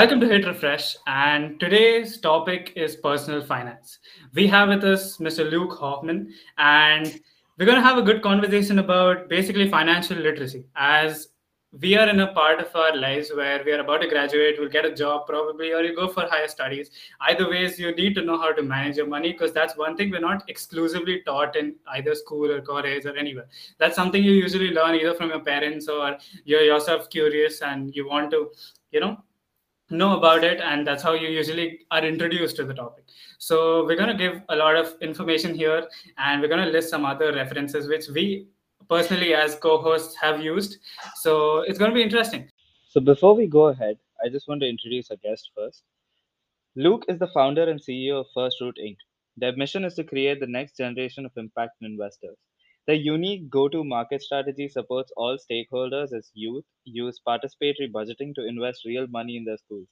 welcome to Hit Refresh, and today's topic is personal finance. We have with us Mr. Luke Hohmann, and we're going to have a good conversation about basically financial literacy as we are in a part of our lives where we are about to graduate, we'll get a job probably, or you go for higher studies. Either ways, you need to know how to manage your money because that's one thing we're not exclusively taught in either school or college or anywhere. That's something you usually learn either from your parents or you're yourself curious and you want to, you know, know about it and that's how you usually are introduced to the topic so we're going to give a lot of information here and we're going to list some other references which we personally as co-hosts have used. So it's going to be interesting. So before we go ahead, I just want to introduce our guest first. Luke is the founder and CEO of First Root Inc. Their mission is to create the next generation of impact investors. Their unique go-to market strategy supports all stakeholders as youth use participatory budgeting to invest real money in their schools.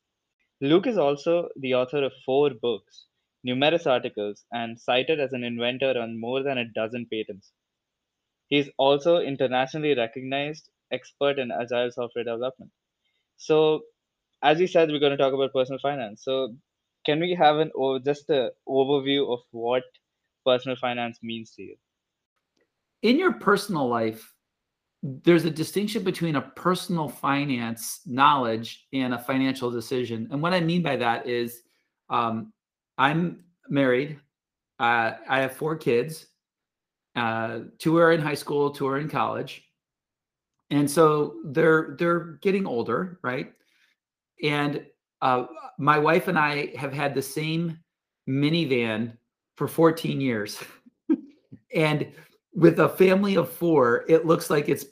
Luke is also the author of four books, numerous articles, and cited as an inventor on more than a dozen patents. He's also internationally recognized expert in agile software development. So, as we said, we're going to talk about personal finance. So, can we have an oh, just an overview of what personal finance means to you? In your personal life, there's a distinction between a personal finance knowledge and a financial decision. And what I mean by that is, um, I'm married. Uh, I have four kids. Uh, two are in high school, two are in college, and so they're they're getting older, right? And uh, my wife and I have had the same minivan for 14 years, and with a family of four, it looks like it's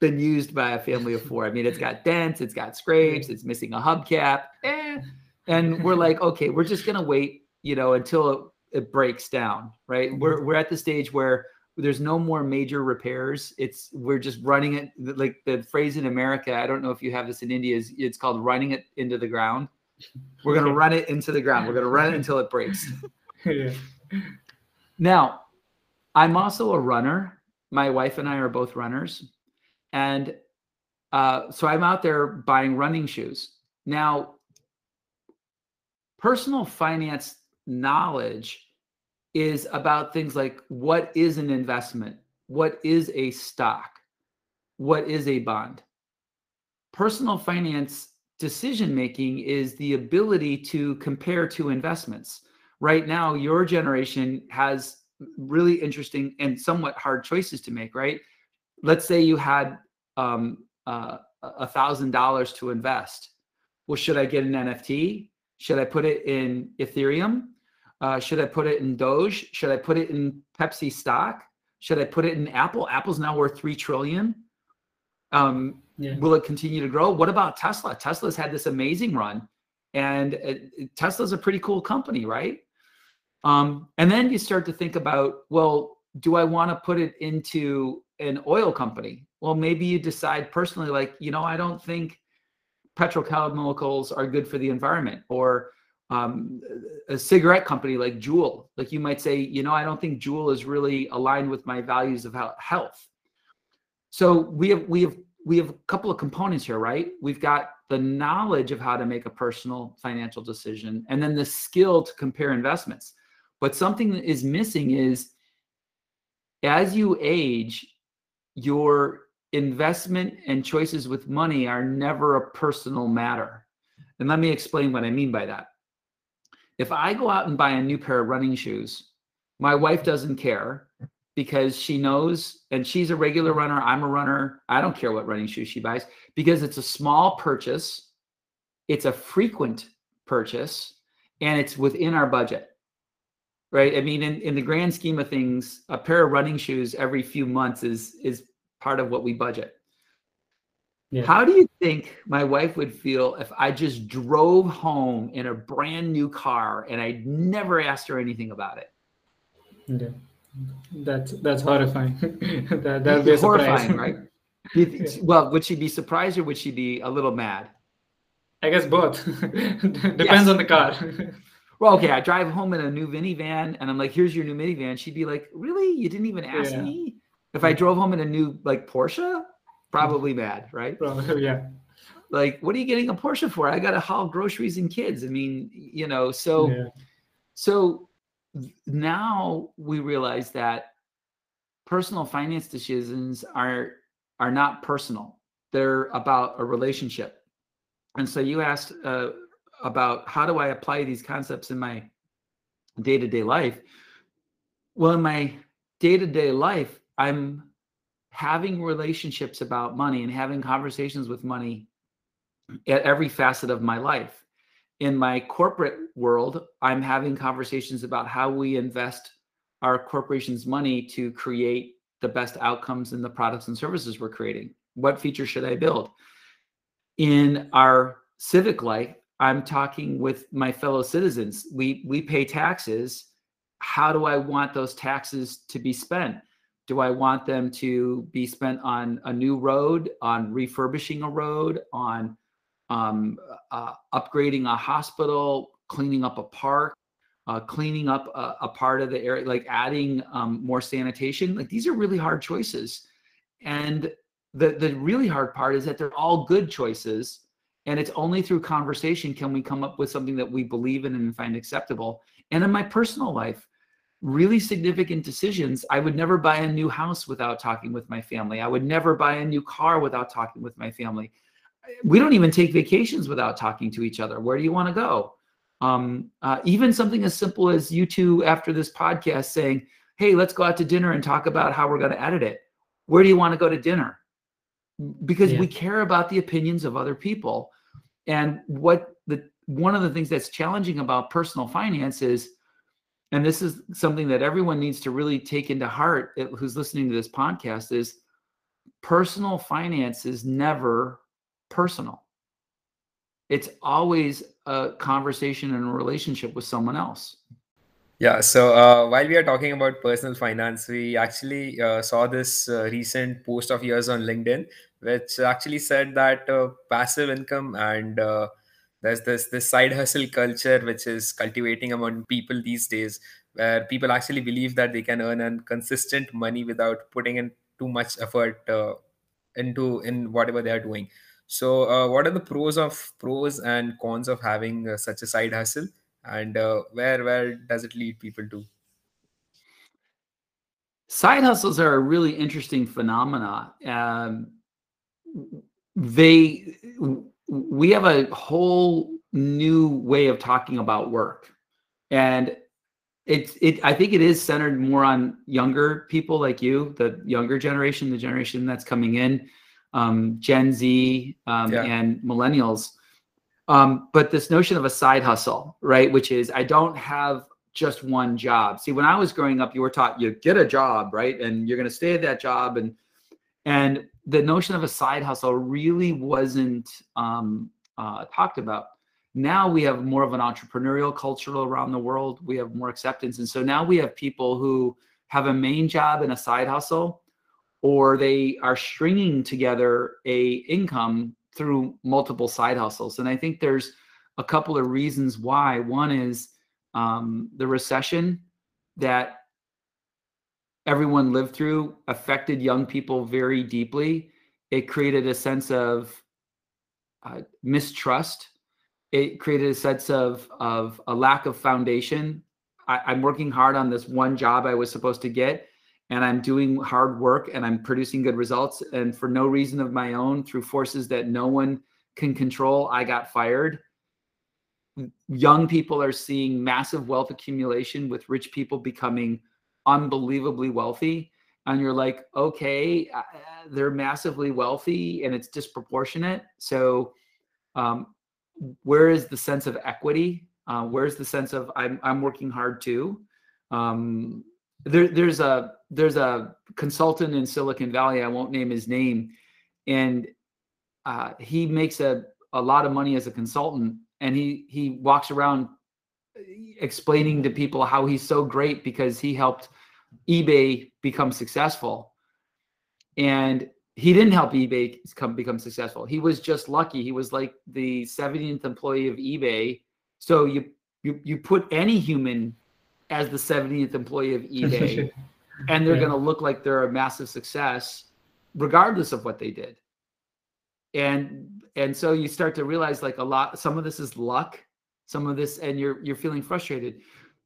been used by a family of four. I mean, it's got dents, it's got scrapes, it's missing a hubcap, eh. and we're like, okay, we're just gonna wait, you know, until it, it breaks down, right? Mm-hmm. We're we're at the stage where there's no more major repairs. It's we're just running it like the phrase in America. I don't know if you have this in India. Is it's called running it into the ground. We're gonna run it into the ground. We're gonna run it until it breaks. yeah. Now, I'm also a runner. My wife and I are both runners, and uh, so I'm out there buying running shoes. Now, personal finance knowledge is about things like what is an investment? What is a stock? What is a bond? Personal finance decision making is the ability to compare two investments. Right now, your generation has really interesting and somewhat hard choices to make, right? Let's say you had um, uh, a thousand dollars to invest. Well, should I get an NFT? Should I put it in Ethereum? Uh, should I put it in Doge? Should I put it in Pepsi stock? Should I put it in Apple? Apple's now worth three trillion. Um, yeah. Will it continue to grow? What about Tesla? Tesla's had this amazing run, and it, Tesla's a pretty cool company, right? Um, and then you start to think about, well, do I want to put it into an oil company? Well, maybe you decide personally, like, you know, I don't think petrochemicals are good for the environment, or um, a cigarette company like Juul. Like you might say, you know, I don't think Juul is really aligned with my values of health. So we have we have we have a couple of components here, right? We've got the knowledge of how to make a personal financial decision, and then the skill to compare investments. But something that is missing is as you age, your investment and choices with money are never a personal matter. And let me explain what I mean by that if I go out and buy a new pair of running shoes, my wife doesn't care because she knows and she's a regular runner. I'm a runner. I don't care what running shoes she buys because it's a small purchase, it's a frequent purchase, and it's within our budget. Right. I mean, in, in the grand scheme of things, a pair of running shoes every few months is is part of what we budget. Yeah. How do you think my wife would feel if I just drove home in a brand new car and I never asked her anything about it? Yeah. That's that's horrifying. that that would be horrifying, right? yeah. Well, would she be surprised or would she be a little mad? I guess both. Depends yes. on the car. Well, okay, I drive home in a new minivan and I'm like, here's your new minivan. She'd be like, Really? You didn't even ask yeah. me? If I drove home in a new like Porsche? probably mad, right? Probably, yeah. Like, what are you getting a Porsche for? I got to haul groceries and kids. I mean, you know, so yeah. so now we realize that personal finance decisions are are not personal. They're about a relationship. And so you asked uh, about how do I apply these concepts in my day to day life? Well, in my day to day life, I'm having relationships about money and having conversations with money at every facet of my life. In my corporate world, I'm having conversations about how we invest our corporation's money to create the best outcomes in the products and services we're creating. What features should I build? In our civic life, I'm talking with my fellow citizens. We we pay taxes. How do I want those taxes to be spent? Do I want them to be spent on a new road, on refurbishing a road, on um, uh, upgrading a hospital, cleaning up a park, uh, cleaning up a, a, part of the area, like adding um, more sanitation? Like these are really hard choices, and the the really hard part is that they're all good choices and it's only through conversation can we come up with something that we believe in and find acceptable. And in my personal life, really significant decisions. I would never buy a new house without talking with my family. I would never buy a new car without talking with my family. We don't even take vacations without talking to each other. Where do you want to go? Um, uh, even something as simple as you two after this podcast saying, Hey, let's go out to dinner and talk about how we're going to edit it. Where do you want to go to dinner? Because yeah. we care about the opinions of other people. And what the one of the things that's challenging about personal finance is, and this is something that everyone needs to really take into heart eh, who's listening to this podcast, is personal finance is never personal. It's always a conversation and a relationship with someone else. Yeah. So uh, while we are talking about personal finance, we actually uh, saw this uh, recent post of yours on LinkedIn, which actually said that uh, passive income and uh, there's this this side hustle culture which is cultivating among people these days, where people actually believe that they can earn a consistent money without putting in too much effort uh, into in whatever they are doing. So, what are the pros of pros and cons of having such a side hustle? and uh, where where does it lead people to side hustles are a really interesting phenomena um, they we have a whole new way of talking about work and it's it i think it is centered more on younger people like you the younger generation the generation that's coming in um, gen z um, yeah. and millennials um, but this notion of a side hustle, right? Which is I don't have just one job. See, when I was growing up, you were taught you get a job, right? And you're going to stay at that job. And and the notion of a side hustle really wasn't um, uh, talked about. Now we have more of an entrepreneurial culture around the world. We have more acceptance, and so now we have people who have a main job and a side hustle, or they are stringing together a income through multiple side hustles. And I think there's a couple of reasons why. One is um, the recession that everyone lived through affected young people very deeply. It created a sense of uh, mistrust. It created a sense of of a lack of foundation. I, I'm working hard on this one job I was supposed to get, and I'm doing hard work and I'm producing good results. And for no reason of my own, through forces that no one can control, I got fired. Young people are seeing massive wealth accumulation with rich people becoming unbelievably wealthy. And you're like, okay, uh, they're massively wealthy and it's disproportionate. So, um, where is the sense of equity? Uh, where's the sense of I'm, I'm working hard too? Um, there, there's a there's a consultant in Silicon Valley. I won't name his name, and uh, he makes a a lot of money as a consultant, and he he walks around explaining to people how he's so great because he helped eBay become successful, and he didn't help eBay come become successful. He was just lucky. He was like the 17th employee of eBay. So you you you put any human as the 70th employee of eBay, and they're yeah. going to look like they're a massive success. regardless of what they did. And and so you start to realize like a lot some of this is luck, some of this and you're you're feeling frustrated.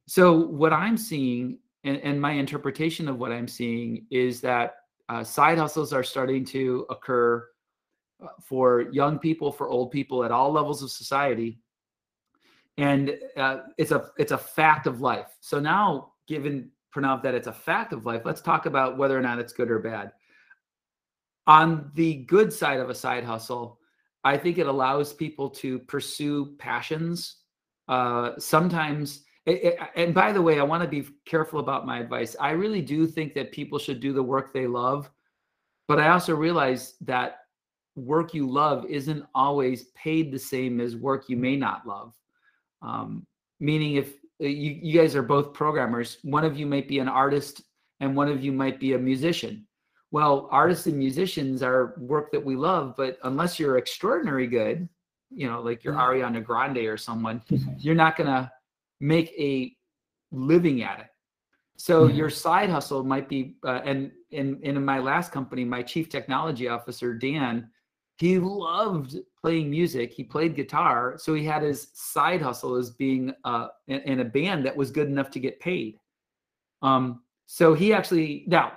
So what I'm seeing and, and my interpretation of what I'm seeing is that uh, side hustles are starting to occur uh, for young people, for old people at all levels of society, and uh, it's a it's a fact of life. So now, given Pranav that it's a fact of life, let's talk about whether or not it's good or bad. On the good side of a side hustle, I think it allows people to pursue passions. Uh, sometimes it, and by the way, I want to be careful about my advice. I really do think that people should do the work they love, but I also realize that work you love isn't always paid the same as work you may not love. Um, meaning, if uh, you, you guys are both programmers, one of you might be an artist and one of you might be a musician. Well, artists and musicians are work that we love, but unless you're extraordinary good, you know, like you're mm-hmm. Ariana Grande or someone, you're not going to make a living at it. So mm-hmm. your side hustle might be, uh, and, and, and in my last company, my chief technology officer, Dan, he loved playing music. He played guitar. So he had his side hustle as being uh, in, in a band that was good enough to get paid. Um, so he actually, now,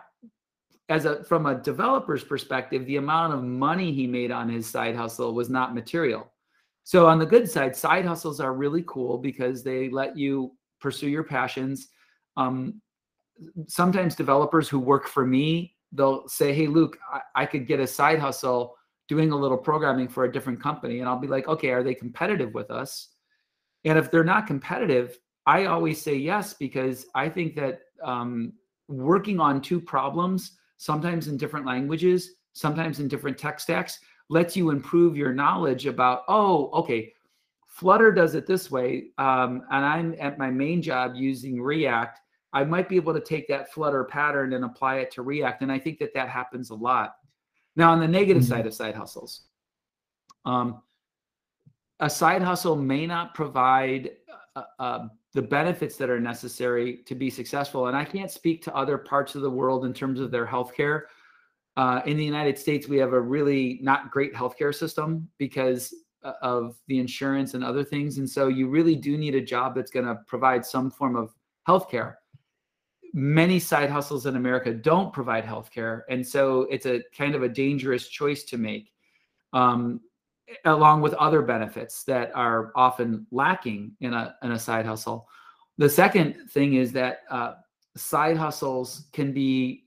as a from a developer's perspective, the amount of money he made on his side hustle was not material. So on the good side, side hustles are really cool because they let you pursue your passions. Um, sometimes developers who work for me, they'll say, "Hey, Luke, I, I could get a side hustle doing a little programming for a different company," and I'll be like, "Okay, are they competitive with us?" And if they're not competitive, I always say yes because I think that um, working on two problems, sometimes in different languages, sometimes in different tech stacks, lets you improve your knowledge about, oh, okay, Flutter does it this way, um, and I'm at my main job using React. I might be able to take that Flutter pattern and apply it to React, and I think that that happens a lot. Now, on the negative mm-hmm. side of side hustles, um, a side hustle may not provide uh, uh, the benefits that are necessary to be successful. And I can't speak to other parts of the world in terms of their healthcare, uh, in the United States, we have a really not great healthcare system because uh, of the insurance and other things. And so you really do need a job that's going to provide some form of healthcare. Many side hustles in America don't provide healthcare. And so it's a kind of a dangerous choice to make, um, along with other benefits that are often lacking in a, in a side hustle. The second thing is that uh, side hustles can be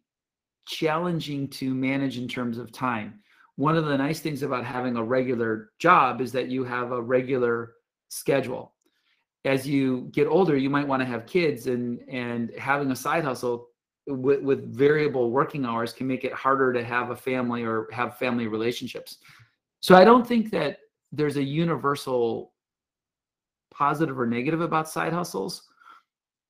challenging to manage in terms of time. One of the nice things about having a regular job is that you have a regular schedule. As you get older, you might want to have kids, and and having a side hustle with, with variable working hours can make it harder to have a family or have family relationships. So I don't think that there's a universal positive or negative about side hustles.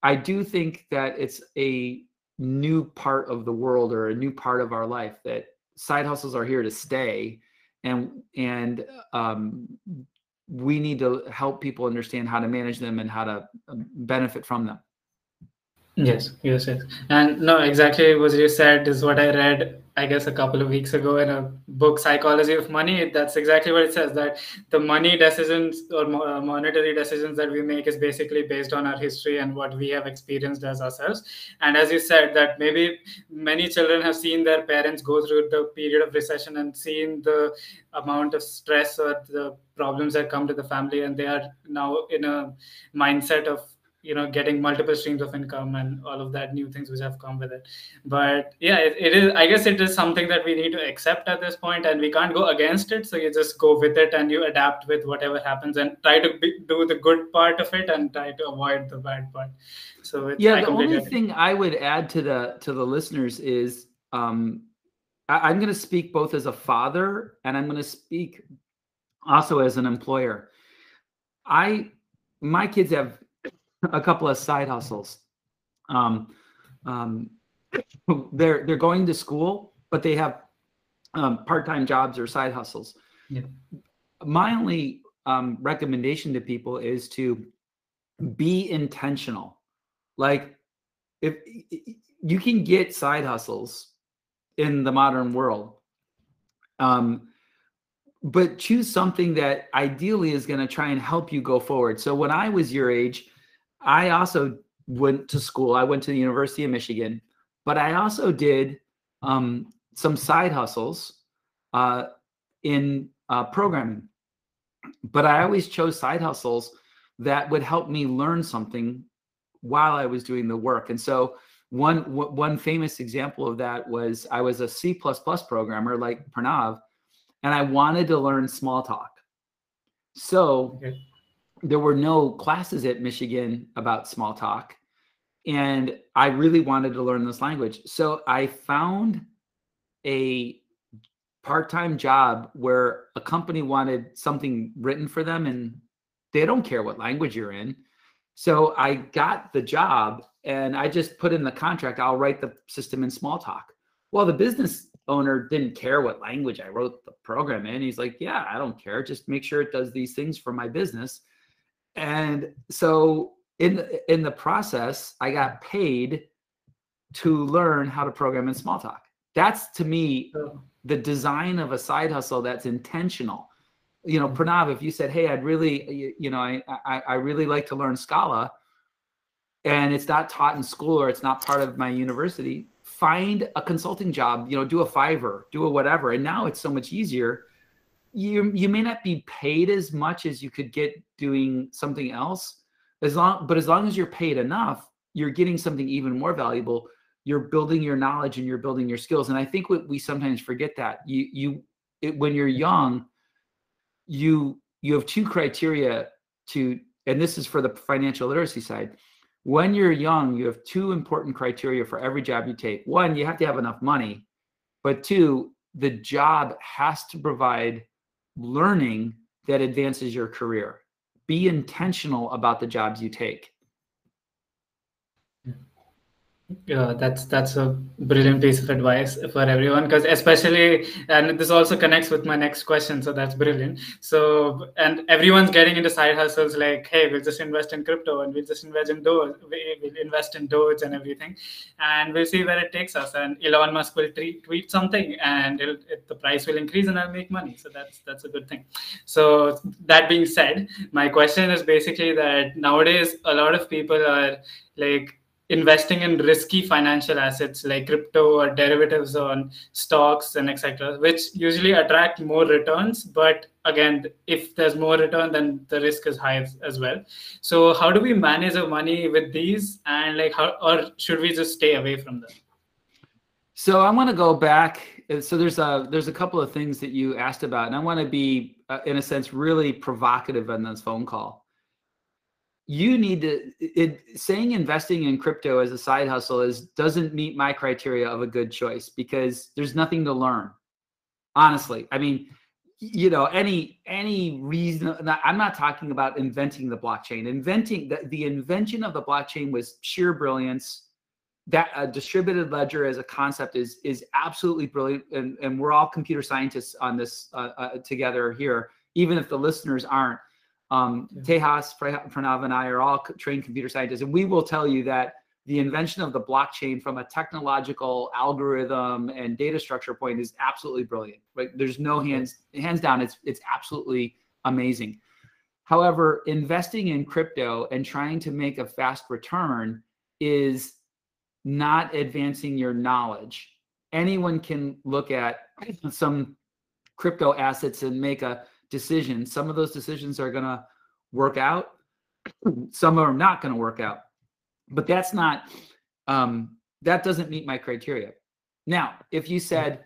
I do think that it's a new part of the world or a new part of our life that side hustles are here to stay and and um, we need to help people understand how to manage them and how to um, benefit from them Yes, yes, yes. And no, exactly what you said is what I read, I guess, a couple of weeks ago in a book, Psychology of Money. That's exactly what it says that the money decisions or uh, monetary decisions that we make is basically based on our history and what we have experienced as ourselves. And as you said, that maybe many children have seen their parents go through the period of recession and seen the amount of stress or the problems that come to the family, and they are now in a mindset of you know getting multiple streams of income and all of that new things which have come with it. But yeah it, it is i guess it is something that we need to accept at this point and we can't go against it. So you just go with it and you adapt with whatever happens and try to be, do the good part of it and try to avoid the bad part. So yeah the only thing i would add to the to the listeners is um I, i'm going to speak both as a father and i'm going to speak also as an employer. I my kids have a couple of side hustles. Um, um, they're they're going to school, but they have um, part-time jobs or side hustles. Yeah. My only um, recommendation to people is to be intentional. Like if you can get side hustles in the modern world, Um, but choose something that ideally is going to try and help you go forward. So when I was your age, I also went to school. I went to the University of Michigan, but I also did um, some side hustles uh, in uh, programming. But I always chose side hustles that would help me learn something while I was doing the work. And so one one famous example of that was I was a C++ programmer like Pranav, and I wanted to learn Smalltalk. So okay. There were no classes at Michigan about Smalltalk. and I really wanted to learn this language. So I found a part-time job where a company wanted something written for them and they don't care what language you're in so I got the job and I just put in the contract, I'll write the system in Smalltalk. Well, the business owner didn't care what language I wrote the program in. He's like, yeah, I don't care. Just make sure it does these things for my business. And so in the, in the process, I got paid to learn how to program in Smalltalk. That's to me oh. the design of a side hustle that's intentional you know, mm-hmm. Pranav, if you said, "Hey, I'd really, you, you know, I, I I really like to learn Scala," and it's not taught in school or it's not part of my university, find a consulting job. You know, do a Fiverr, do a whatever. And now it's so much easier. You you may not be paid as much as you could get doing something else, as long but as long as you're paid enough, you're getting something even more valuable. You're building your knowledge and you're building your skills. And I think what we sometimes forget that you you it, when you're young you you have two criteria to and this is for the financial literacy side when you're young you have two important criteria for every job you take one you have to have enough money but two the job has to provide learning that advances your career. Be intentional about the jobs you take yeah that's that's a brilliant piece of advice for everyone because especially and this also connects with my next question so that's brilliant. So and everyone's getting into side hustles like hey we'll just invest in crypto and we'll just invest in doge we'll invest in doge and everything and we'll see where it takes us and elon musk will tweet, something and it, the price will increase and i'll make money so that's that's a good thing. So that being said my question is basically that nowadays a lot of people are like investing in risky financial assets like crypto or derivatives on stocks and etc which usually attract more returns. But again if there's more return then the risk is high as well. So how do we manage our money with these? And like how or should we just stay away from them? So i want to go back so there's a there's a couple of things that you asked about and i want to be uh, in a sense really provocative on this phone call you need to it, saying investing in crypto as a side hustle is doesn't meet my criteria of a good choice because there's nothing to learn honestly. I mean you know any any reason i'm not talking about inventing the blockchain. Inventing the, the invention of the blockchain was sheer brilliance. That a distributed ledger as a concept is is absolutely brilliant and, and we're all computer scientists on this uh, uh, together here even if the listeners aren't um, Tejas, Pranav, and I are all trained computer scientists, and we will tell you that the invention of the blockchain from a technological algorithm and data structure point is absolutely brilliant. Right? There's no hands hands down. It's it's absolutely amazing. However, investing in crypto and trying to make a fast return is not advancing your knowledge. Anyone can look at some crypto assets and make a decisions. Some of those decisions are going to work out. Some are not going to work out. But that's not, um, that doesn't meet my criteria. Now, if you said,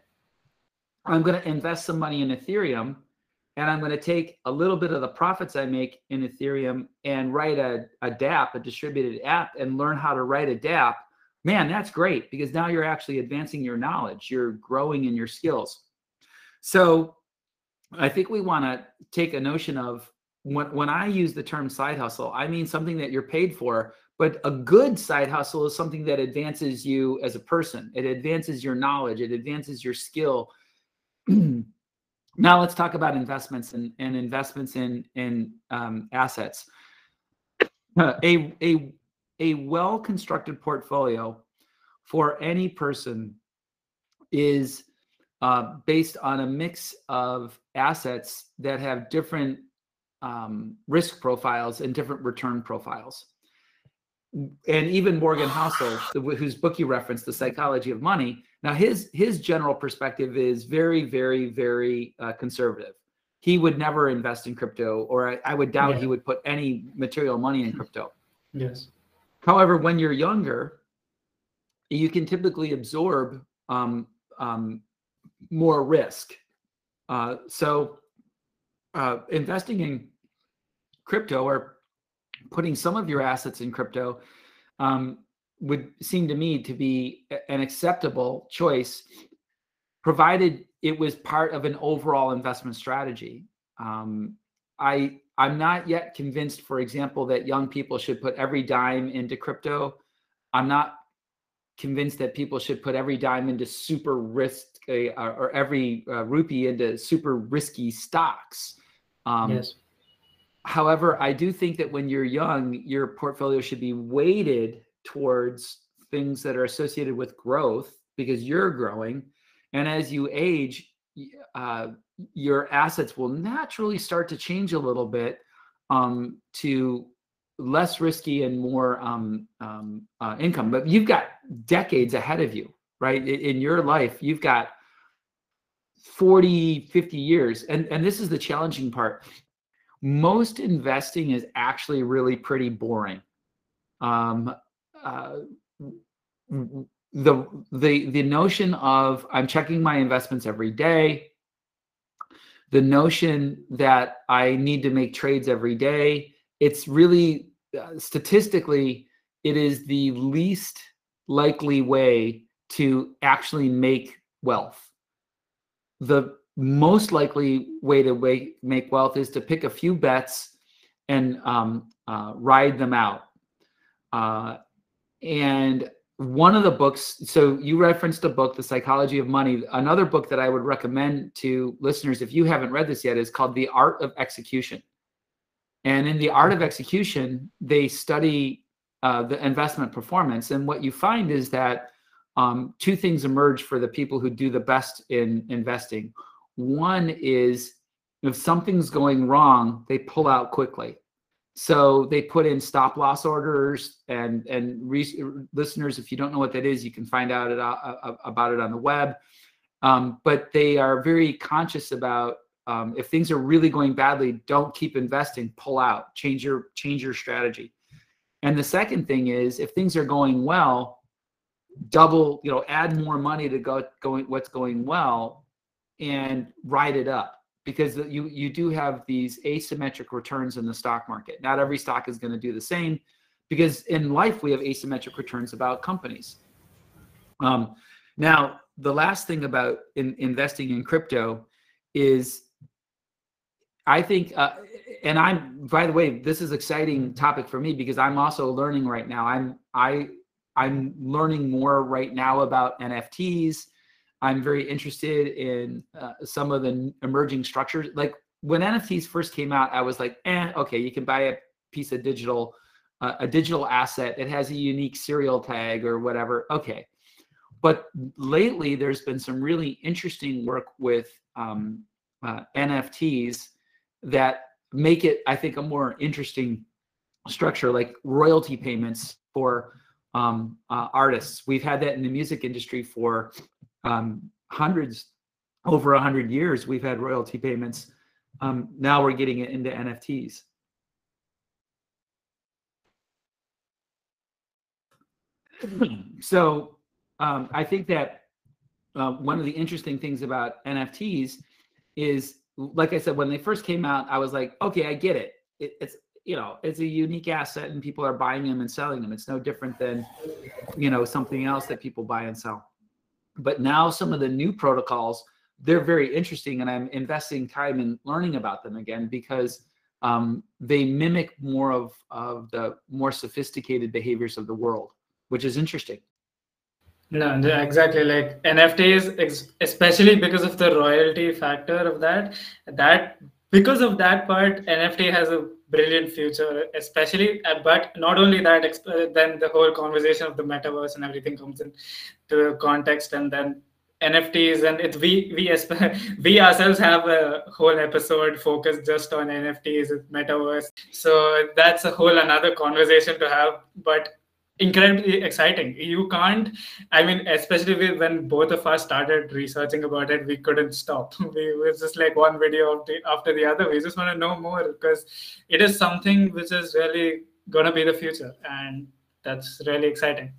I'm going to invest some money in Ethereum and I'm going to take a little bit of the profits I make in Ethereum and write a, a a distributed app, and learn how to write a DApp, man, that's great because now you're actually advancing your knowledge, you're growing in your skills. So I think we want to take a notion of when, when I use the term side hustle, I mean something that you're paid for, but a good side hustle is something that advances you as a person. It advances your knowledge, it advances your skill. now let's talk about investments and, and investments in, in um, assets. Uh, a, a, a well-constructed portfolio for any person is uh, based on a mix of assets that have different um, risk profiles and different return profiles. And even Morgan Housel, whose book you referenced, The Psychology of Money. Now, his his general perspective is very, very, very uh, conservative. He would never invest in crypto, or I, I would doubt yeah. he would put any material money in crypto. Yes. However, when you're younger, you can typically absorb um, um, more risk. Uh, so, uh, investing in crypto or putting some of your assets in crypto um, would seem to me to be an acceptable choice, provided it was part of an overall investment strategy. Um, I I'm not yet convinced, for example, that young people should put every dime into crypto. I'm not convinced that people should put every dime into super risk uh, or every uh, rupee into super risky stocks. Um, yes. However, I do think that when you're young, your portfolio should be weighted towards things that are associated with growth because you're growing. And as you age, uh, your assets will naturally start to change a little bit um, to less risky and more um, um, uh, income. But you've got decades ahead of you, right? In, in your life, you've got 40, 50 years. And, and this is the challenging part most investing is actually really pretty boring. Um, uh, the the the notion of I'm checking my investments every day, the notion that I need to make trades every day, it's really uh, statistically it is the least likely way to actually make wealth. The most likely way to make, wealth is to pick a few bets and um, uh, ride them out. Uh, and one of the books, so you referenced a book, The Psychology of Money. Another book that I would recommend to listeners, if you haven't read this yet, is called The Art of Execution. And in The Art of Execution, they study uh, the investment performance. And what you find is that um, two things emerge for the people who do the best in investing. One is if something's going wrong, they pull out quickly. So they put in stop loss orders and and re- listeners, if you don't know what that is, you can find out uh, uh about it on the web. Um, but they are very conscious about um, if things are really going badly, don't keep investing, pull out, change your change your strategy. And the second thing is if things are going well, double, you know, add more money to go going what's going well and ride it up because you you do have these asymmetric returns in the stock market. Not every stock is going to do the same because in life we have asymmetric returns about companies. Um, now, the last thing about in, investing in crypto is I think, uh, and I'm by the way, this is exciting topic for me because I'm also learning right now. I'm I I'm learning more right now about NFTs I'm very interested in uh, some of the emerging structures. Like when NFTs first came out, I was like, eh, okay, you can buy a piece of digital, uh, a digital asset. It has a unique serial tag or whatever. Okay. But lately, there's been some really interesting work with um, uh, NFTs that make it, I think, a more interesting structure, like royalty payments for um, uh, artists. We've had that in the music industry for um, hundreds, over a hundred years, we've had royalty payments. Um, now we're getting it into NFTs. so um, I think that uh, one of the interesting things about NFTs is, like I said, when they first came out, I was like, okay, I get it. it it's you know, it's a unique asset, and people are buying them and selling them. It's no different than you know something else that people buy and sell. But now some of the new protocols, they're very interesting, and I'm investing time in learning about them again because um, they mimic more of, of the more sophisticated behaviors of the world, which is interesting. No, exactly. Like NFTs, especially because of the royalty factor of that, that because of that part, NFT has a brilliant future, especially. Uh, but not only that, uh, then the whole conversation of the metaverse and everything comes in to context, and then NFTs, and it's we we we ourselves have a whole episode focused just on NFTs, metaverse. So that's a whole another conversation to have. But incredibly exciting. You can't, I mean, especially when both of us started researching about it, we couldn't stop. We was just like one video after the other. We just want to know more because it is something which is really going to be the future. And that's really exciting.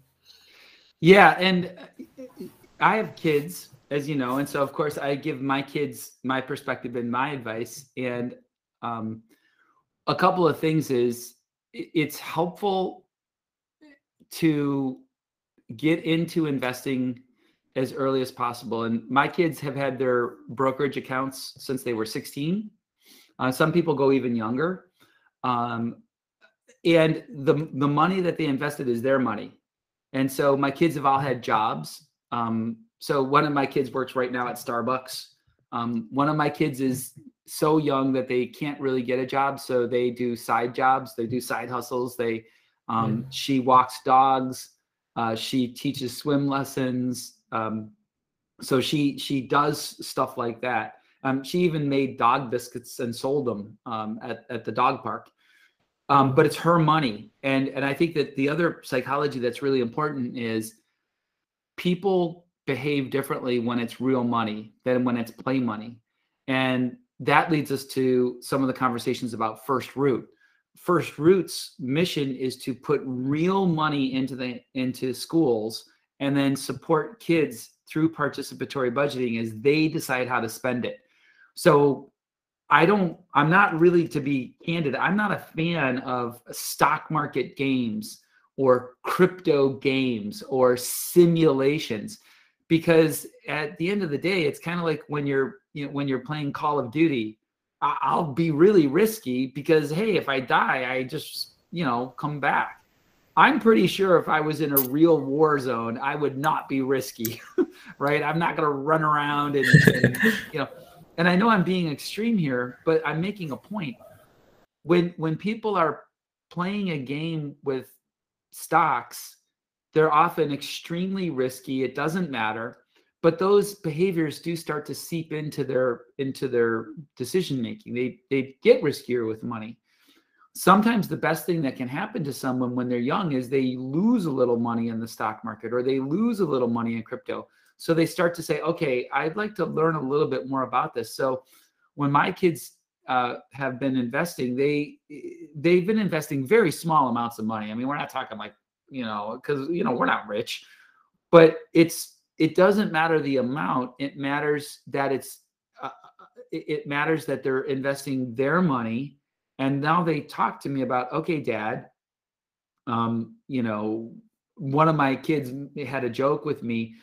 Yeah. And I have kids, as you know. And so, of course, I give my kids my perspective and my advice. And um, a couple of things is it's helpful to get into investing as early as possible. And my kids have had their brokerage accounts since they were 16. Uh, some people go even younger. Um, and the the money that they invested is their money. And so my kids have all had jobs. Um, so one of my kids works right now at Starbucks. Um, one of my kids is so young that they can't really get a job, so they do side jobs. They do side hustles. They um, She walks dogs. Uh, she teaches swim lessons. Um, so she she does stuff like that. Um, she even made dog biscuits and sold them um, at at the dog park. Um, but it's her money, and and I think that the other psychology that's really important is people behave differently when it's real money than when it's play money, and that leads us to some of the conversations about first root. First Roots mission is to put real money into the into schools and then support kids through participatory budgeting as they decide how to spend it. So I don't I'm not really to be candid, I'm not a fan of stock market games or crypto games or simulations because at the end of the day it's kind of like when you're you know when you're playing Call of Duty I'll be really risky because hey, if I die, I just you know come back. I'm pretty sure if I was in a real war zone, I would not be risky, right? I'm not going to run around and, and you know. And I know I'm being extreme here, but I'm making a point. When when people are playing a game with stocks, they're often extremely risky. It doesn't matter but those behaviors do start to seep into their into their decision making. They they get riskier with money. Sometimes the best thing that can happen to someone when they're young is they lose a little money in the stock market or they lose a little money in crypto. So they start to say okay i'd like to learn a little bit more about this. So when my kids uh, have been investing they they've been investing very small amounts of money. I mean we're not talking like you know because you know we're not rich but it's it doesn't matter the amount it matters that it's uh, uh it matters that they're investing their money. And now they talk to me about okay dad um you know one of my kids had a joke with me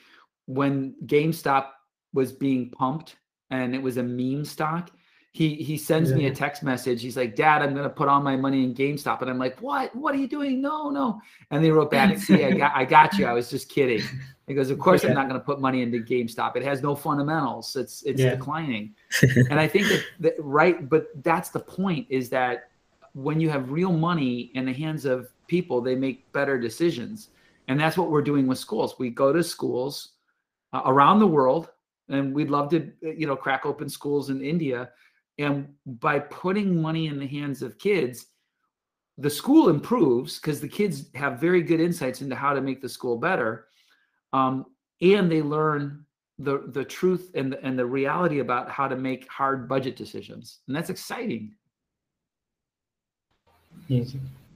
when GameStop was being pumped and it was a meme stock he he sends yeah. me a text message. He's like, "Dad, I'm gonna put all my money in GameStop," and I'm like, "What? What are you doing? No, no." And they wrote back, "See, I got I got you. I was just kidding." He goes, "Of course, yeah. I'm not gonna put money into GameStop. It has no fundamentals. It's it's yeah. declining." and I think that, that right, but that's the point: is that when you have real money in the hands of people, they make better decisions, and that's what we're doing with schools. We go to schools uh, around the world, and we'd love to, you know, crack open schools in India and by putting money in the hands of kids, the school improves because the kids have very good insights into how to make the school better. Um, and they learn the the truth and the, and the reality about how to make hard budget decisions and that's exciting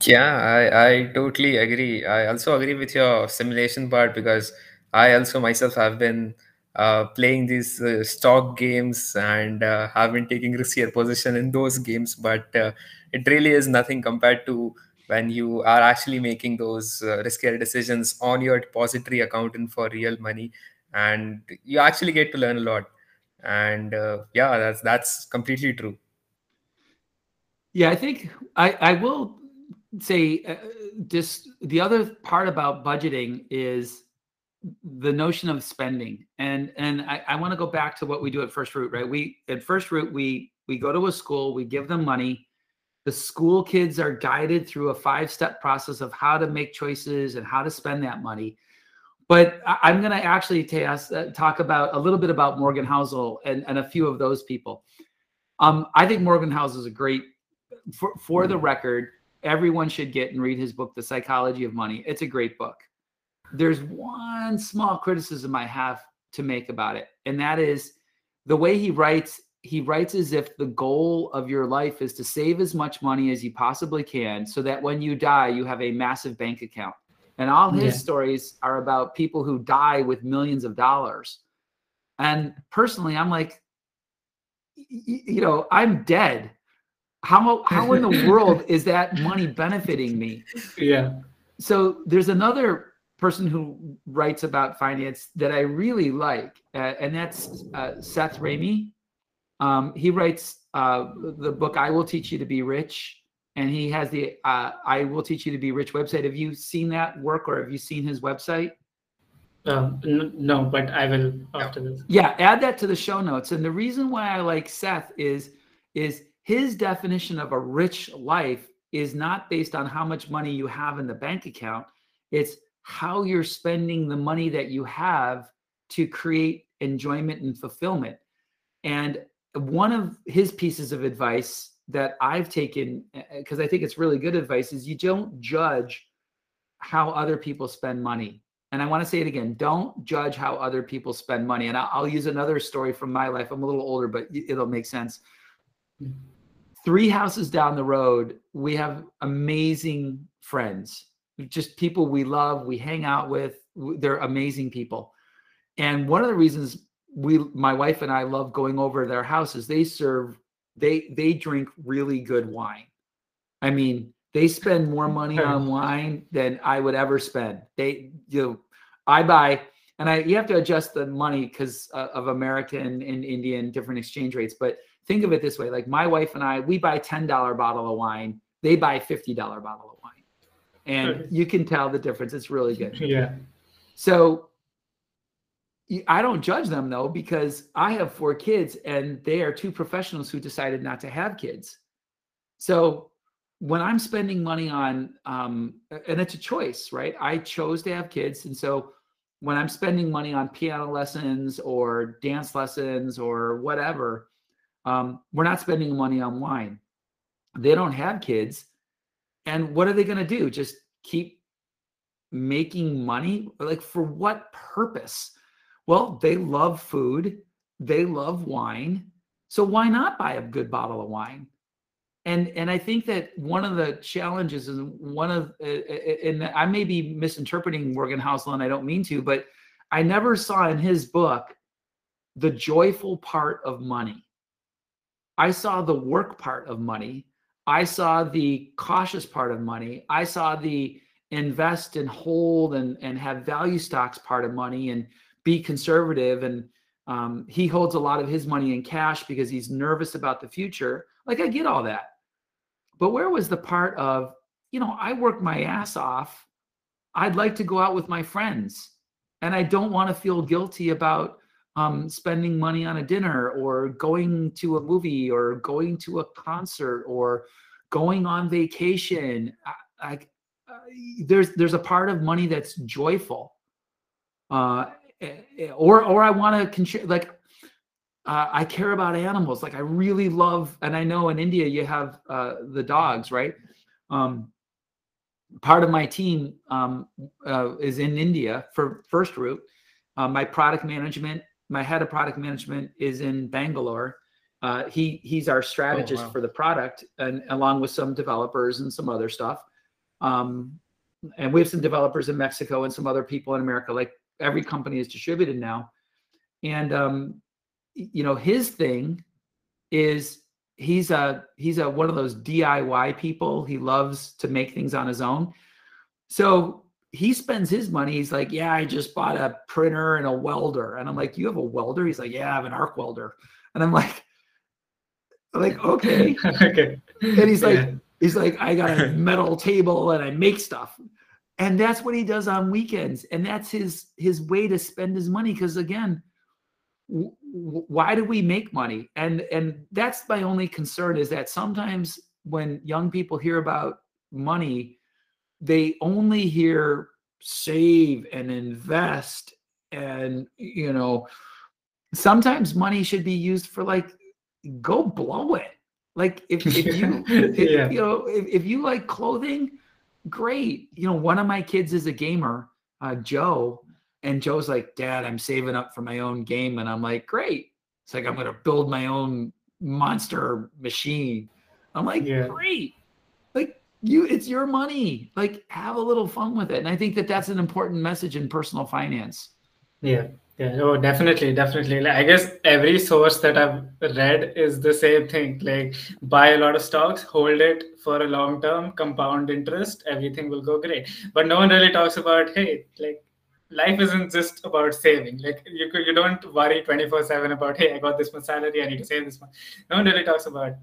yeah i i totally agree i also agree with your simulation part because i also myself have been uh, playing these uh, stock games and uh, have been taking riskier position in those games but uh, it really is nothing compared to when you are actually making those uh, riskier decisions on your depository account and for real money and you actually get to learn a lot. And uh, yeah that's that's completely true. Yeah i think i i will say just the other part about budgeting is the notion of spending and and i, I want to go back to what we do at first root right we at first root we we go to a school we give them money the school kids are guided through a five step process of how to make choices and how to spend that money but I, am going to actually uh, talk about a little bit about Morgan Housel and, and a few of those people. Um, I think Morgan Housel is a great, for, for the record, everyone should get and read his book, The Psychology of Money. It's a great book. There's one small criticism I have to make about it, and that is the way he writes. He writes as if the goal of your life is to save as much money as you possibly can so that when you die, you have a massive bank account. And all his yeah. stories are about people who die with millions of dollars. And personally, I'm like, you know, I'm dead. How how in the world is that money benefiting me? Yeah. So there's another person who writes about finance that I really like, uh, and that's uh, Seth Ramey. Um, he writes uh, the book "I Will Teach You to Be Rich," and he has the uh, "I Will Teach You to Be Rich" website. Have you seen that work, or have you seen his website? Um, no, but I will after this. Yeah, add that to the show notes. And the reason why I like Seth is is his definition of a rich life is not based on how much money you have in the bank account. It's how you're spending the money that you have to create enjoyment and fulfillment. And one of his pieces of advice that I've taken, because I think it's really good advice, is you don't judge how other people spend money and I want to say it again don't judge how other people spend money. And I'll, I'll, use another story from my life. I'm a little older, but it'll make sense. Mm-hmm. Three houses down the road, we have amazing friends, just people we love, we hang out with. They're amazing people. And one of the reasons we, my wife and I, love going over their houses, they serve, they they drink really good wine. I mean, they spend more money on wine than I would ever spend. They, you know, I buy, and I you have to adjust the money because uh, of American and Indian different exchange rates. But think of it this way: like my wife and I, we buy ten dollar bottle of wine. They buy fifty dollar bottle of wine, and you can tell the difference. It's really good. Yeah. So I don't judge them though because I have four kids and they are two professionals who decided not to have kids. So when I'm spending money on, um, and it's a choice, right? I chose to have kids. And so when I'm spending money on piano lessons or dance lessons or whatever, um, we're not spending money on wine. They don't have kids. And what are they going to do? Just keep making money? Like, for what purpose? Well, they love food, they love wine. So why not buy a good bottle of wine? and and i think that one of the challenges is one of uh, uh, uh, and i may be misinterpreting morgan housel and i don't mean to but i never saw in his book the joyful part of money i saw the work part of money i saw the cautious part of money. I saw the invest and hold and and have value stocks part of money and be conservative. And um, he holds a lot of his money in cash because he's nervous about the future. Like i get all that. But where was the part of, you know, I work my ass off. I'd like to go out with my friends. And I don't want to feel guilty about um, spending money on a dinner or going to a movie or going to a concert or going on vacation. I, I, there's there's a part of money that's joyful, uh, eh, eh, or or I want to contribute. Like uh, I care about animals. Like I really love, and I know in India you have uh, the dogs, right? Um, part of my team um, uh, is in India for First Root. Uh, my product management, my head of product management is in Bangalore. Uh, he he's our strategist oh, wow. for the product, and along with some developers and some other stuff. Um, and we have some developers in Mexico and some other people in America. Like every company is distributed now, and um, you know, his thing is he's a he's a one of those DIY people. He loves to make things on his own. So he spends his money. He's like, yeah, I just bought a printer and a welder. And I'm like, you have a welder? He's like, yeah, I have an arc welder. And I'm like, I'm like, okay. okay. And he's like, yeah. he's like, I got a metal table and I make stuff. And that's what he does on weekends. And that's his his way to spend his money. Cause again, why do we make money and and that's my only concern is that sometimes when young people hear about money they only hear save and invest and you know sometimes money should be used for like go blow it. Like if, if you if, Yeah. you know if, if you like clothing great. You know one of my kids is a gamer uh joe and joe's like dad i'm saving up for my own game. And i'm like great. It's like i'm gonna build my own monster machine. I'm like Yeah. great you it's your money like have a little fun with it and i think that that's an important message in personal finance Yeah, yeah, oh, definitely, definitely. Like, I guess every source that I've read is the same thing. Like, buy a lot of stocks, hold it for a long term, compound interest, everything will go great. But no one really talks about, hey, like, life isn't just about saving. Like, you you don't worry twenty four seven about, hey, I got this much salary, I need to save this much. No one really talks about.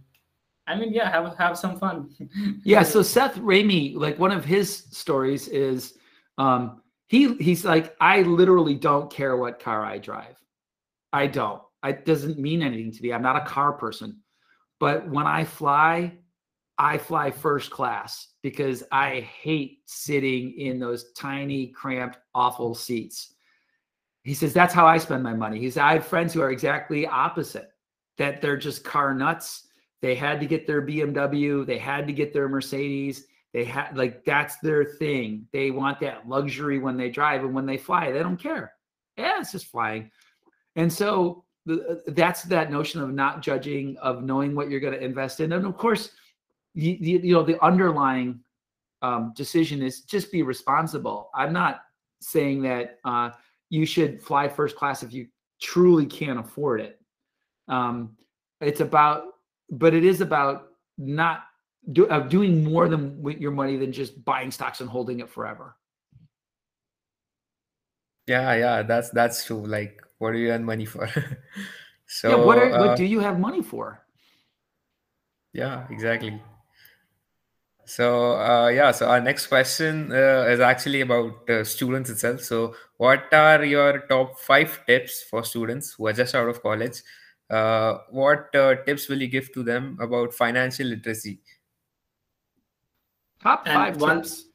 I mean, yeah, have have some fun. Yeah. So Seth Raimi, like one of his stories is um he he's like, I literally don't care what car I drive. I don't. It doesn't mean anything to me. I'm not a car person. But when I fly, I fly first class because I hate sitting in those tiny, cramped, awful seats. He says that's how I spend my money. He said I have friends who are exactly opposite, that they're just car nuts. They had to get their BMW, they had to get their Mercedes. They had like that's their thing. They want that luxury when they drive and when they fly, they don't care. Yeah, it's just flying. And so the, that's that notion of not judging, of knowing what you're going to invest in, and of course, you, you, you know the underlying um, decision is just be responsible. I'm not saying that uh, you should fly first class if you truly can't afford it. Um, it's about, but it is about not do, of doing more than with your money than just buying stocks and holding it forever. Yeah, yeah, that's that's true. Like, what do you earn money for? so, yeah, what are, uh, what do you have money for? Yeah, exactly. So, uh, yeah, so our next question uh, is actually about uh, students itself. So, what are your top five tips for students who are just out of college? Uh, what uh, tips will you give to them about financial literacy? Top And five one- tips.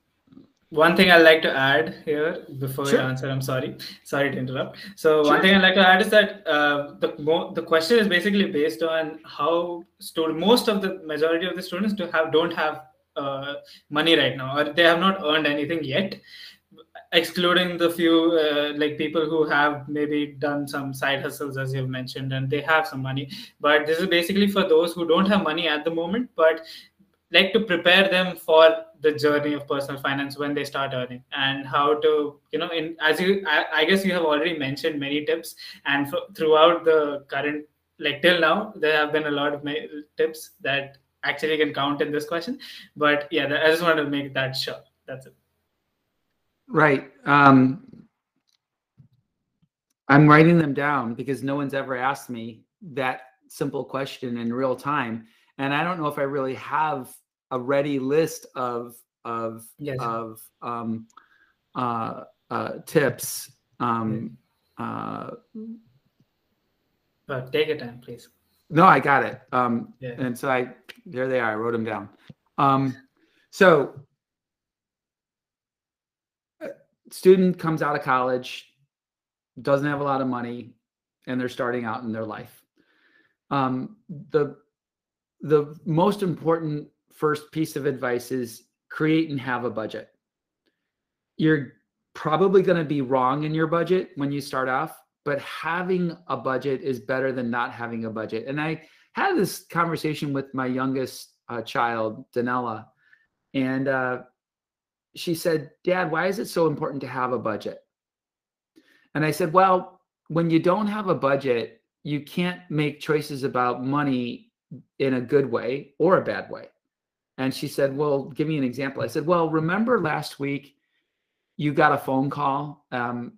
One thing I'd like to add here before Sure. you answer, I'm sorry, sorry to interrupt. So Sure. one thing I'd like to add is that uh, the mo- the question is basically based on how student most of the majority of the students do have don't have uh, money right now, or they have not earned anything yet, excluding the few uh, like people who have maybe done some side hustles as you've mentioned, and they have some money. But this is basically for those who don't have money at the moment, but like to prepare them for the journey of personal finance when they start earning. And how to you know in as you i, I guess you have already mentioned many tips and for, throughout the current like till now there have been a lot of tips that actually can count in this question. But yeah i just wanted to make that sure. That's it Right. Um, I'm writing them down because no one's ever asked me that simple question in real time, and I don't know if I really have a ready list of of yes of um, uh, uh, tips. Um, uh, but take your time please no, I got it. Um, yeah and so I there they are. I wrote them down. Um, so student comes out of college, doesn't have a lot of money, and they're starting out in their life. Um, the the most important first piece of advice is create and have a budget. You're probably going to be wrong in your budget when you start off, but having a budget is better than not having a budget. And I had this conversation with my youngest uh, child, Danella, and uh, she said, Dad, why is it so important to have a budget? And I said, Well, when you don't have a budget, you can't make choices about money in a good way or a bad way. And she said, Well, give me an example. I said, Well, remember last week you got a phone call? Um,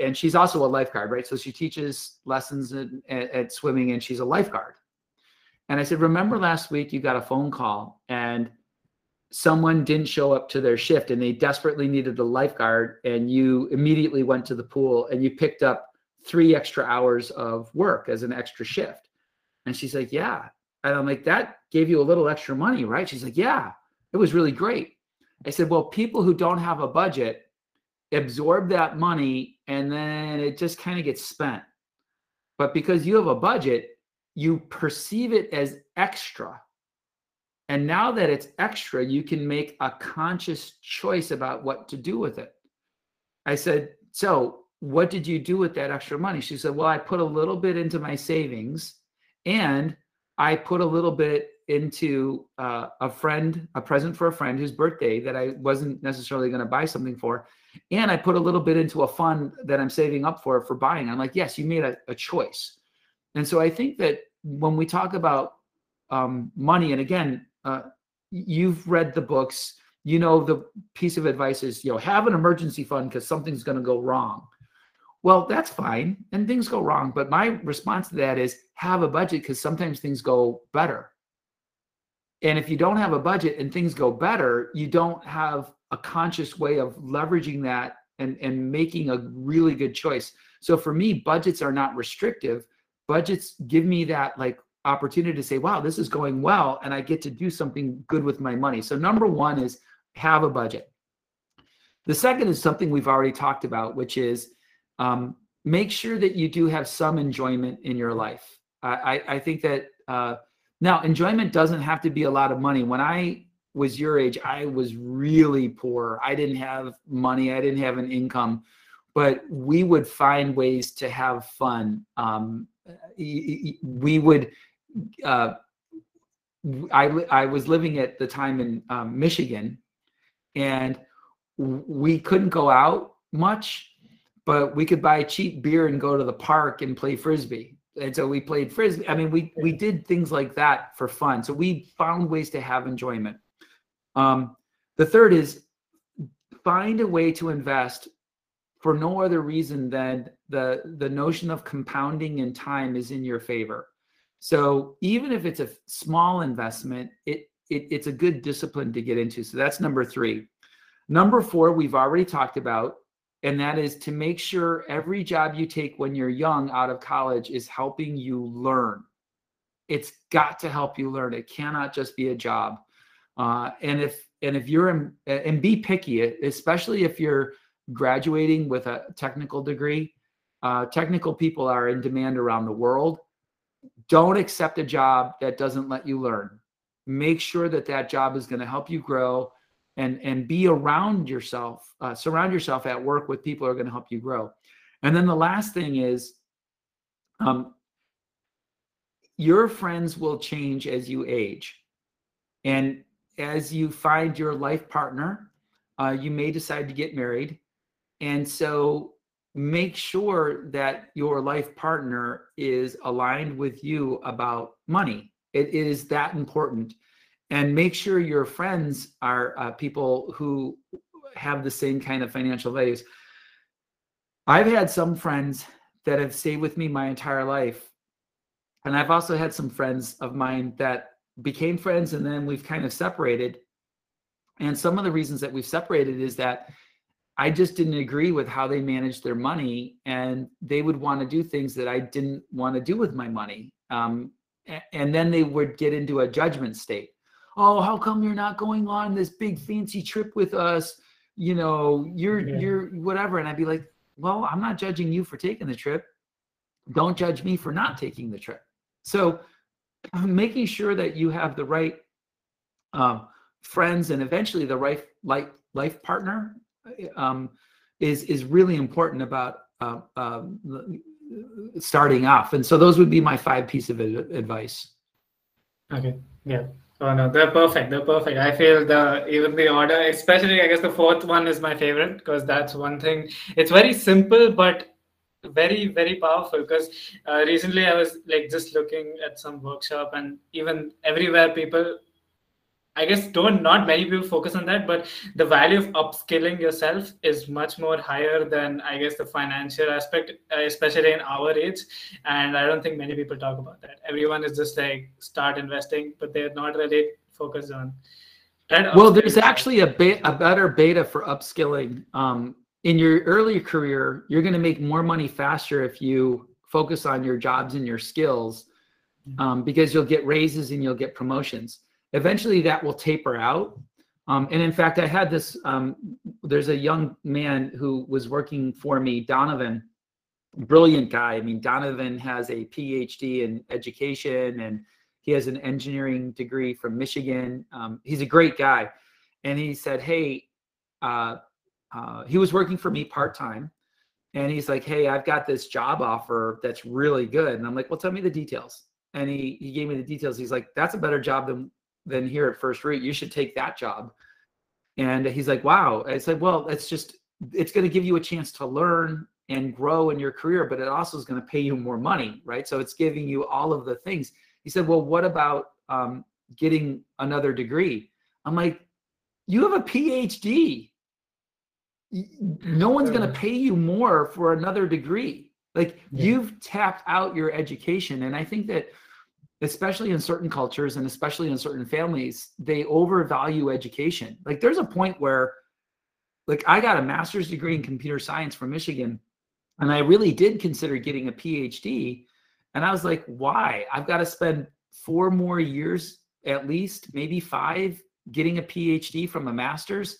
and she's also a lifeguard, right? So she teaches lessons at, at, at swimming and she's a lifeguard. And I said, Remember last week you got a phone call and someone didn't show up to their shift and they desperately needed a lifeguard and you immediately went to the pool and you picked up three extra hours of work as an extra shift. And she's like, Yeah. And I'm like, That gave you a little extra money, right? She's like, Yeah, it was really great. I said, Well, people who don't have a budget absorb that money and then it just kind of gets spent. But because you have a budget, you perceive it as extra. And now that it's extra, you can make a conscious choice about what to do with it. I said, So, what did you do with that extra money? She said, Well, I put a little bit into my savings and I put a little bit into uh, a friend, a present for a friend whose birthday that I wasn't necessarily going to buy something for. And I put a little bit into a fund that I'm saving up for for buying. I'm like, yes, you made a, a choice. And so I think that when we talk about um, money, and again, uh, you've read the books, you know, the piece of advice is, you know, have an emergency fund because something's going to go wrong. Well, that's fine. And things go wrong. But my response to that is have a budget because sometimes things go better. And if you don't have a budget and things go better, you don't have a conscious way of leveraging that and, and making a really good choice. So for me, budgets are not restrictive. Budgets give me that like opportunity to say, wow, this is going well, and I get to do something good with my money. So number one is have a budget. The second is something we've already talked about, which is um, make sure that you do have some enjoyment in your life. I, I think that uh, now enjoyment doesn't have to be a lot of money. When I was your age, I was really poor. I didn't have money. I didn't have an income, but we would find ways to have fun. Um, we would. Uh, I I was living at the time in um, Michigan, and we couldn't go out much, but we could buy cheap beer and go to the park and play frisbee. And so we played frisbee. I mean, we we did things like that for fun. So we found ways to have enjoyment. Um, the third is find a way to invest for no other reason than the the notion of compounding in time is in your favor. So even if it's a small investment, it, it it's a good discipline to get into. So that's number three. Number four, we've already talked about, and that is to make sure every job you take when you're young out of college is helping you learn. It's got to help you learn. It cannot just be a job. Uh, and if and if you're in, and be picky, especially if you're graduating with a technical degree. Uh, technical people are in demand around the world. Don't accept a job that doesn't let you learn. Make sure that that job is going to help you grow, and and be around yourself. Uh, surround yourself at work with people who are going to help you grow. And then the last thing is, um, your friends will change as you age, and as you find your life partner, uh, you may decide to get married. And so make sure that your life partner is aligned with you about money. It is that important. And make sure your friends are uh, people who have the same kind of financial values. I've had some friends that have stayed with me my entire life. And I've also had some friends of mine that became friends and then we've kind of separated. And some of the reasons that we've separated is that I just didn't agree with how they managed their money, and they would want to do things that I didn't want to do with my money. Um, and then they would get into a judgment state. Oh, how come you're not going on this big fancy trip with us? You know, you're yeah. you're whatever. And I'd be like, well, I'm not judging you for taking the trip. Don't judge me for not taking the trip. So making sure that you have the right um, friends and eventually the right life life partner um, is is really important about uh, uh, starting off. And so those would be my five piece of advice. Okay. Yeah. Oh no, they're perfect. They're perfect. I feel the even the order, especially I guess the fourth one is my favorite because that's one thing. It's very simple, but very very powerful because uh, recently i was like just looking at some workshop and even everywhere people i guess don't not many people focus on that but the value of upskilling yourself is much more higher than i guess the financial aspect uh, especially in our age and i don't think many people talk about that everyone is just like start investing but they're not really focused on well there's actually a, be- a better beta for upskilling um, in your early career, you're going to make more money faster if you focus on your jobs and your skills mm-hmm. um, because you'll get raises and you'll get promotions. Eventually, that will taper out. Um, and in fact, I had this. Um, there's a young man who was working for me, Donovan, brilliant guy. I mean, Donovan has a PhD in education and he has an engineering degree from Michigan. Um, he's a great guy. And he said, Hey, uh, uh, he was working for me part time. And he's like, Hey, I've got this job offer that's really good. And I'm like, Well, tell me the details. And he, he gave me the details. He's like, That's a better job than, than here at First Root. You should take that job. And he's like, Wow. I said, Well, it's just, it's going to give you a chance to learn and grow in your career, but it also is going to pay you more money, right? So it's giving you all of the things. He said, Well, what about um, getting another degree? I'm like, You have a PhD. No one's going to pay you more for another degree. Like yeah. you've tapped out your education. And I think that, especially in certain cultures and especially in certain families, they overvalue education. Like there's a point where, like, I got a master's degree in computer science from Michigan and I really did consider getting a PhD. And I was like, why? I've got to spend four more years, at least, maybe five, getting a PhD from a master's.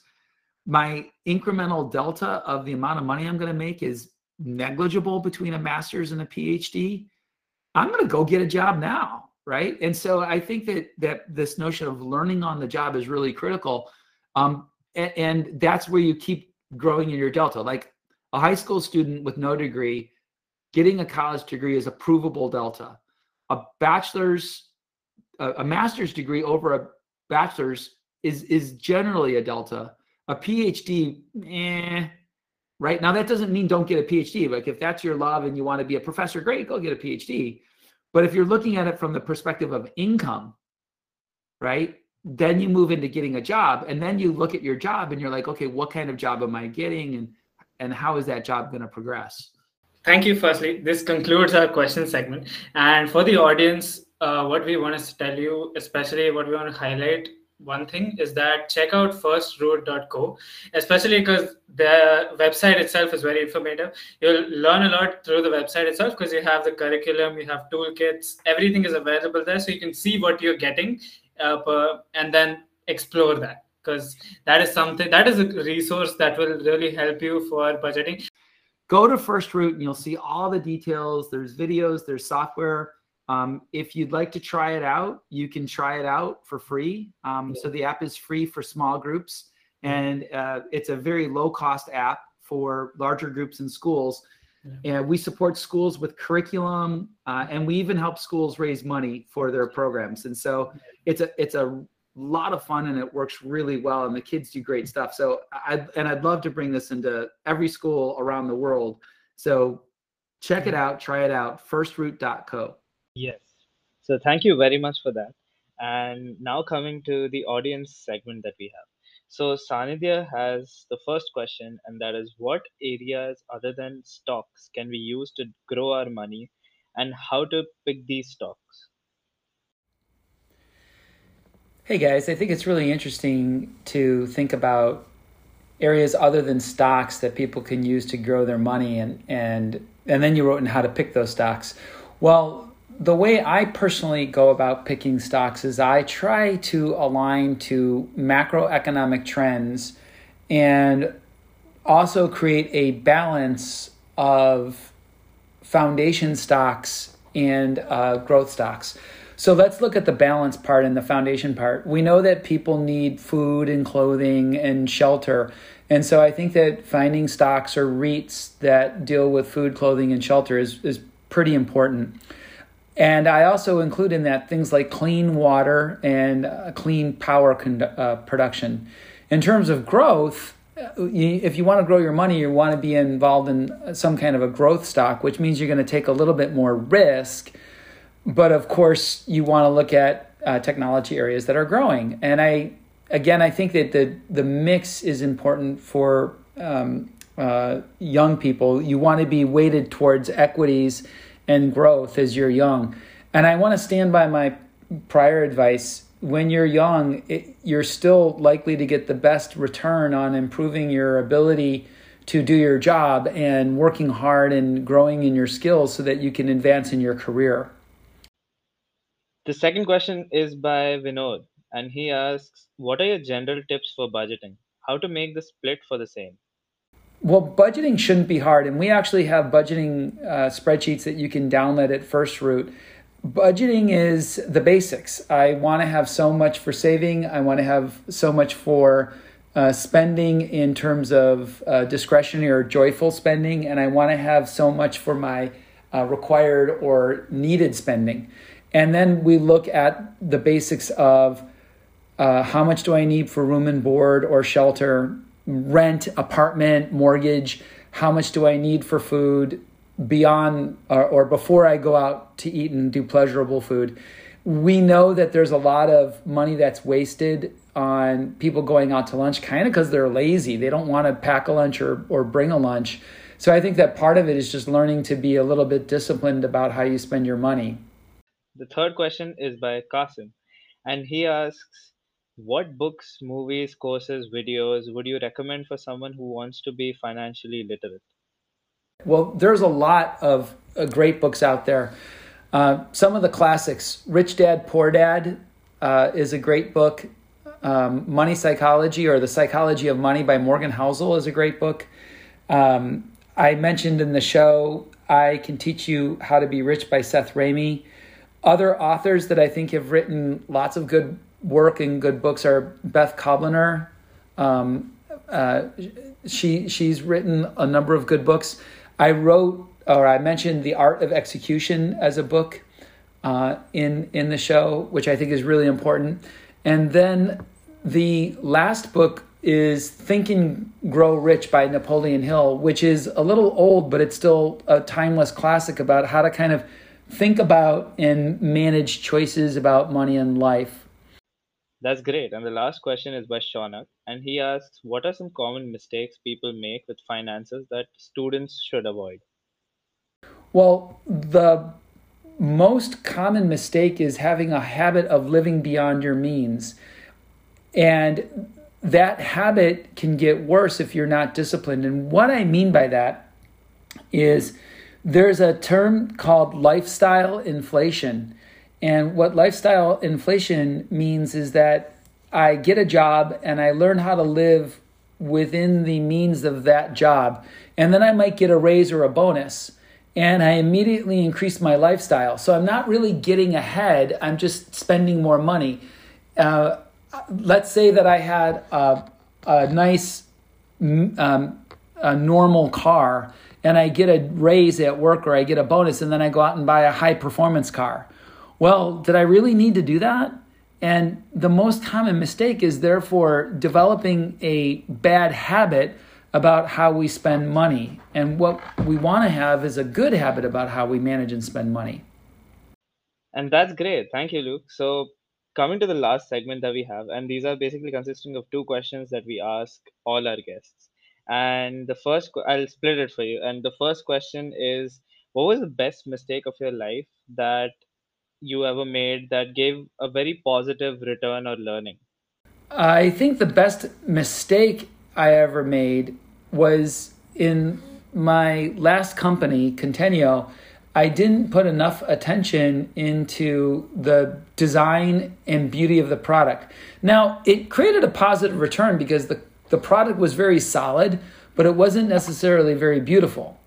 My incremental delta of the amount of money I'm going to make is negligible between a master's and a PhD. I'm going to go get a job now, right? And so I think that that this notion of learning on the job is really critical, um, and, and that's where you keep growing in your delta. Like a high school student with no degree getting a college degree is a provable delta. A bachelor's, a, a master's degree over a bachelor's is is generally a delta. A PhD, eh, right? Now that doesn't mean don't get a PhD. Like if that's your love and you want to be a professor, great, go get a PhD. But if you're looking at it from the perspective of income, right? Then you move into getting a job and then you look at your job and you're like, okay, what kind of job am I getting? And and how is that job going to progress? Thank you. Firstly, this concludes our question segment. And for the audience, uh, what we want to tell you, especially what we want to highlight, one thing is that check out firstroot.co, especially because the website itself is very informative. You'll learn a lot through the website itself because you have the curriculum, you have toolkits, everything is available there. So you can see what you're getting uh, per, and then explore that because that is something that is a resource that will really help you for budgeting go to first root and you'll see all the details there's videos there's software um, if you'd like to try it out you can try it out for free. Um, so the app is free for small groups and uh, it's a very low cost app for larger groups in schools. And we support schools with curriculum uh, and we even help schools raise money for their programs. And so it's a it's a lot of fun and it works really well and the kids do great stuff. So i and i'd love to bring this into every school around the world. So check it out try it out firstroot.co yes. So thank you very much for that. And now coming to the audience segment that we have. So sanidhya has the first question and that is what areas other than stocks can we use to grow our money and how to pick these stocks? Hey guys, I think it's really interesting to think about areas other than stocks that people can use to grow their money and and and then you wrote in how to pick those stocks. Well, the way I personally go about picking stocks is I try to align to macroeconomic trends and also create a balance of foundation stocks and uh, growth stocks. So let's look at the balance part and the foundation part. We know that people need food and clothing and shelter. And so I think that finding stocks or REITs that deal with food, clothing, and shelter is, is pretty important. And I also include in that things like clean water and uh, clean power con- uh, production. In terms of growth, uh, if you want to grow your money, you want to be involved in some kind of a growth stock, which means you're going to take a little bit more risk but of course, you want to look at uh, technology areas that are growing. And I, again, I think that the the mix is important for um, uh, young people. You want to be weighted towards equities and growth as you're young. And I want to stand by my prior advice. When you're young, it, you're still likely to get the best return on improving your ability to do your job and working hard and growing in your skills so that you can advance in your career. The second question is by Vinod, and he asks, What are your general tips for budgeting? How to make the split for the same? Well, budgeting shouldn't be hard, and we actually have budgeting uh, spreadsheets that you can download at First Root. Budgeting is the basics. I want to have so much for saving. I want to have so much for uh, spending in terms of uh, discretionary or joyful spending, and I want to have so much for my uh, required or needed spending. And then we look at the basics of uh, how much do I need for room and board or shelter, rent, apartment, mortgage, how much do I need for food beyond or, or before I go out to eat and do pleasurable food. We know that there's a lot of money that's wasted on people going out to lunch kind of because they're lazy. They don't want to pack a lunch or, or bring a lunch. So I think that part of it is just learning to be a little bit disciplined about how you spend your money. The third question is by Kasim, and he asks, What books, movies, courses, videos would you recommend for someone who wants to be financially literate? Well, there's a lot of uh, great books out there. Uh, some of the classics Rich Dad, Poor Dad uh, is a great book. Um, Money Psychology or The Psychology of Money by Morgan Housel is a great book. Um, I mentioned in the show, I Can Teach You How to Be Rich by Seth Ramey. Other authors that I think have written lots of good work and good books are Beth Kobliner. Um, uh, she she's written a number of good books. I wrote or I mentioned The Art of Execution as a book uh, in in the show, which I think is really important. And then the last book is Think and Grow Rich by Napoleon Hill, which is a little old, but it's still a timeless classic about how to kind of think about and manage choices about money and life. That's great. And the last question is by Shaunak, and he asks, "What are some common mistakes people make with finances that students should avoid?" Well, the most common mistake is having a habit of living beyond your means. And that habit can get worse if you're not disciplined. And what I mean by that is there's a term called lifestyle inflation. And what lifestyle inflation means is that I get a job and I learn how to live within the means of that job. And then I might get a raise or a bonus. And I immediately increase my lifestyle. So I'm not really getting ahead, I'm just spending more money. Uh, let's say that I had a, a nice, um, a normal car and I get a raise at work or I get a bonus and then I go out and buy a high performance car. Well, did I really need to do that? And the most common mistake is therefore developing a bad habit about how we spend money. And what we want to have is a good habit about how we manage and spend money. And that's great. Thank you, Luke. So, coming to the last segment that we have, and these are basically consisting of two questions that we ask all our guests. And the first, I'll split it for you. And the first question is What was the best mistake of your life that you ever made that gave a very positive return or learning? I think the best mistake I ever made was in my last company, Contenio. I didn't put enough attention into the design and beauty of the product. Now, it created a positive return because the, the product was very solid, but it wasn't necessarily very beautiful.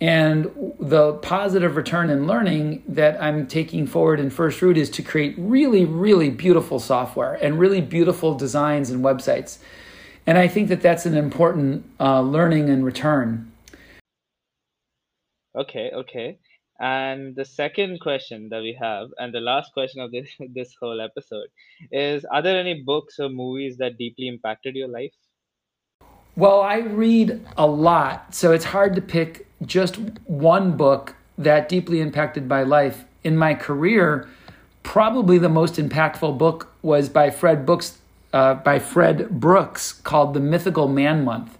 And the positive return in learning that I'm taking forward in First Root is to create really, really beautiful software and really beautiful designs and websites. And I think that that's an important uh, learning and return. Okay, okay. And the second question that we have, and the last question of this this whole episode, is: Are there any books or movies that deeply impacted your life? Well, I read a lot, so it's hard to pick just one book that deeply impacted my life. In my career, probably the most impactful book was by Fred Brooks, uh, by Fred Brooks called The Mythical Man Month.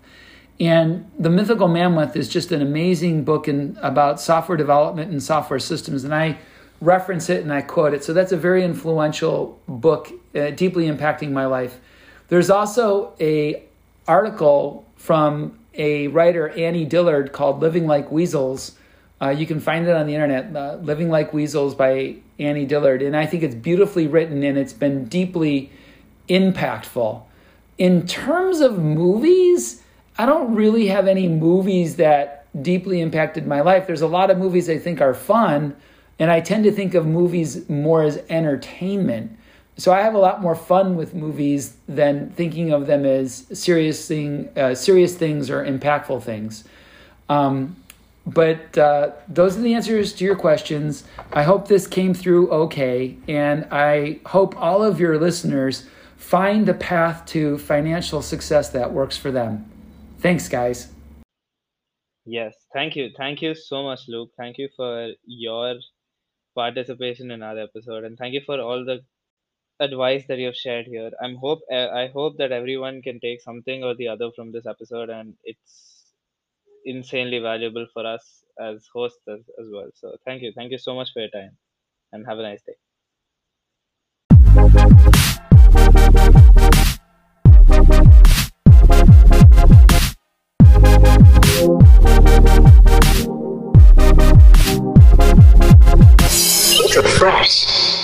And The Mythical Man Month is just an amazing book in, about software development and software systems. And I reference it and I quote it. So that's a very influential book, uh, deeply impacting my life. There's also a article from a writer, Annie Dillard, called Living Like Weasels. Uh, you can find it on the internet, uh, Living Like Weasels by Annie Dillard. And I think it's beautifully written and it's been deeply impactful. In terms of movies, I don't really have any movies that deeply impacted my life. There's a lot of movies I think are fun, and I tend to think of movies more as entertainment. So I have a lot more fun with movies than thinking of them as serious thing, uh, serious things or impactful things. Um, but uh, those are the answers to your questions. I hope this came through okay, and I hope all of your listeners find the path to financial success that works for them. Thanks, guys. Yes, thank you. Thank you so much, Luke. Thank you for your participation in our episode and thank you for all the advice that you've shared here. I'm hope uh, I hope that everyone can take something or the other from this episode, and it's insanely valuable for us as hosts as, as well. So thank you, thank you so much for your time, and have a nice day. Fresh.